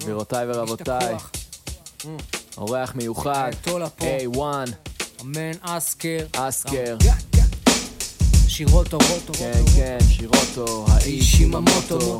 גבירותיי ורבותיי, אורח מיוחד, פה. A1, אמן אסקר. אסקר, שירות טובות טובות. כן כן, שירוטו, האיש עם המוטו,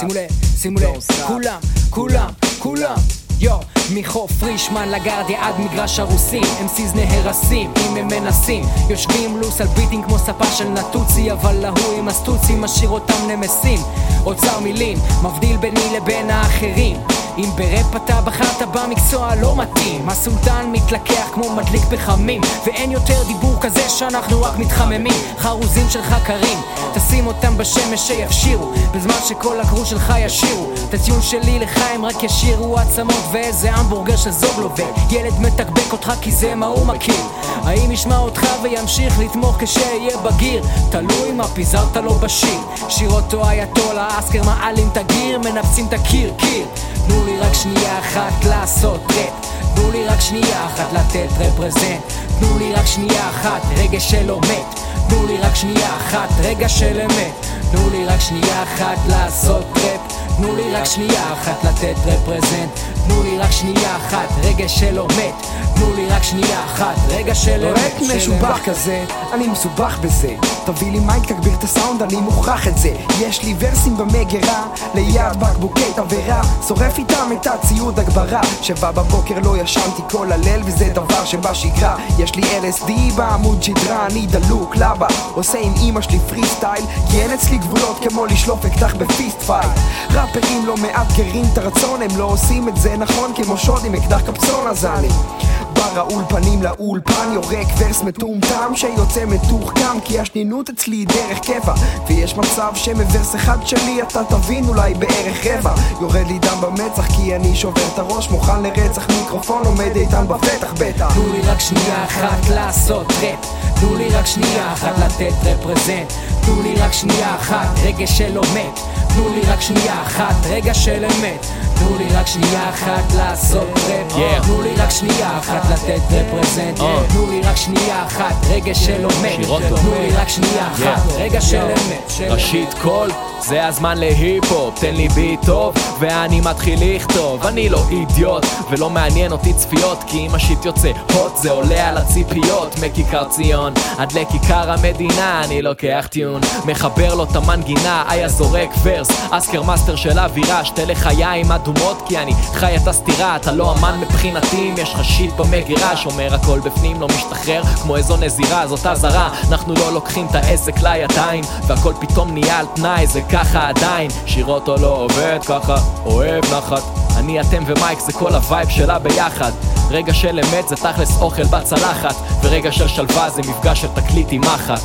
שימו לב, שימו לב. כולם, כולם, כולם. יו, מחוף פרישמן לגרדיה עד מגרש הרוסים. MCs נהרסים, אם הם מנסים. יושבים לוס על ביטים כמו ספה של נטוצי אבל להוא עם הסטוצי משאיר אותם נמסים. אוצר מילים, מבדיל ביני לבין האחרים. אם ברפ אתה בחרת במקצוע לא מתאים. הסולטן מתלקח כמו מדליק פחמים ואין יותר דיבור כזה שאנחנו רק מתחממים. חרוזים שלך קרים תשים אותם בשמש שיפשירו בזמן שכל הקרו שלך ישירו. את הטיון שלי לחיים רק ישירו עצמות ואיזה המבורגר של זוג לובק ילד מתקבק אותך כי זה מה הוא מכיר. האם ישמע אותך וימשיך לתמוך כשיהיה בגיר? תלוי מה פיזרת לו בשיר. שירותו אייתולה אסקר מעלים את הגיר מנפצים את הקיר קיר תנו לי רק שנייה אחת לעשות ראפ תנו לי רק שנייה אחת לתת רפרזנט. תנו לי רק שנייה אחת רגע שלא מת תנו לי רק שנייה אחת רגע של אמת. תנו לי רק שנייה אחת לעשות ראפ תנו לי רק שנייה אחת לתת רפרזנט. תנו לי רק שנייה אחת רגע שלא מת תנו לי רק שנייה אחת. רגע של של משובח. כזה, אני מסובך בזה. תביא לי mic, תגביר את הסאונד, אני מוכרח את זה. יש לי ורסים במגירה, ליד בקבוקי תבערה. שורף איתם את הציוד הגברה. שבע בבוקר לא ישנתי כל הלילה וזה דבר שבשגרה. יש לי LSD בעמוד שדרה, אני דלוק. לבה עושה עם אמא שלי פרי סטייל כי אין אצלי גבולות כמו לשלוף אקדח ב fist fight ראפרים לא מאתגרים את הרצון, הם לא עושים את זה נכון כמו שוד עם אקדח קפצון אז אני בר האולפנים לאולפן יורק ורס מטומטם שיוצא מתוחכם כי השנינות אצלי היא דרך קבע ויש מצב שמוורס אחד שלי אתה תבין אולי בערך רבע. יורד לי דם במצח כי אני שובר את הראש מוכן לרצח מיקרופון עומד איתן בפתח בטח. תנו לי רק שנייה אחת לעשות ראפ. תנו לי רק שנייה אחת לתת רפרזנט. תנו לי רק שנייה אחת רגע שלא מת תנו לי רק שנייה אחת רגע של אמת תנו לי רק שנייה אחת לעשות ראפ Yeah. תנו לי רק שנייה אחת לתת represent. תנו לי רק שנייה אחת רגע אמת שירוטו. תנו לי רק שנייה אחת. רגע של אמת של ראשית כל, זה הזמן להיפ-הופ, תן לי ביט טוב, ואני מתחיל לכתוב. אני לא אידיוט, ולא מעניין אותי צפיות, כי אם ה shit יוצא hot זה עולה על הציפיות. מכיכר ציון עד לכיכר המדינה, אני לוקח טיון, מחבר לו את המנגינה, איה זורק verse, אסקר master של אווירה, שתי לחיים אדומות, כי אני חי את הסתירה, אתה לא אמן מבחינתי, אם יש לך shit במגירה, שומר הכל בפנים, לא משתחרר, כמו איזו נזירה, זאת אזהרה, אנחנו לא לוקחים את העסק לידיים, והכל פתאום נהיה על תנאי, זה ככה עדיין, שירוטו לא עובד ככה, אוהב נחת, אני אתם ו mic זה כל ה vibe שלה ביחד, רגע של אמת זה תכלס אוכל בצלחת, ורגע של שלווה זה מפגש של תקליט עם מחט,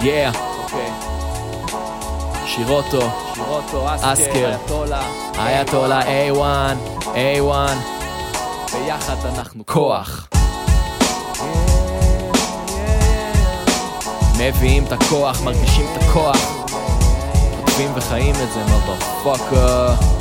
yeah, שירוטו, שירוטו, אסקר, אייתולה, A1, A1, ביחד אנחנו כוח. מביאים את הכוח, מרגישים את הכוח. כותבים וחיים את זה, מotherfucker.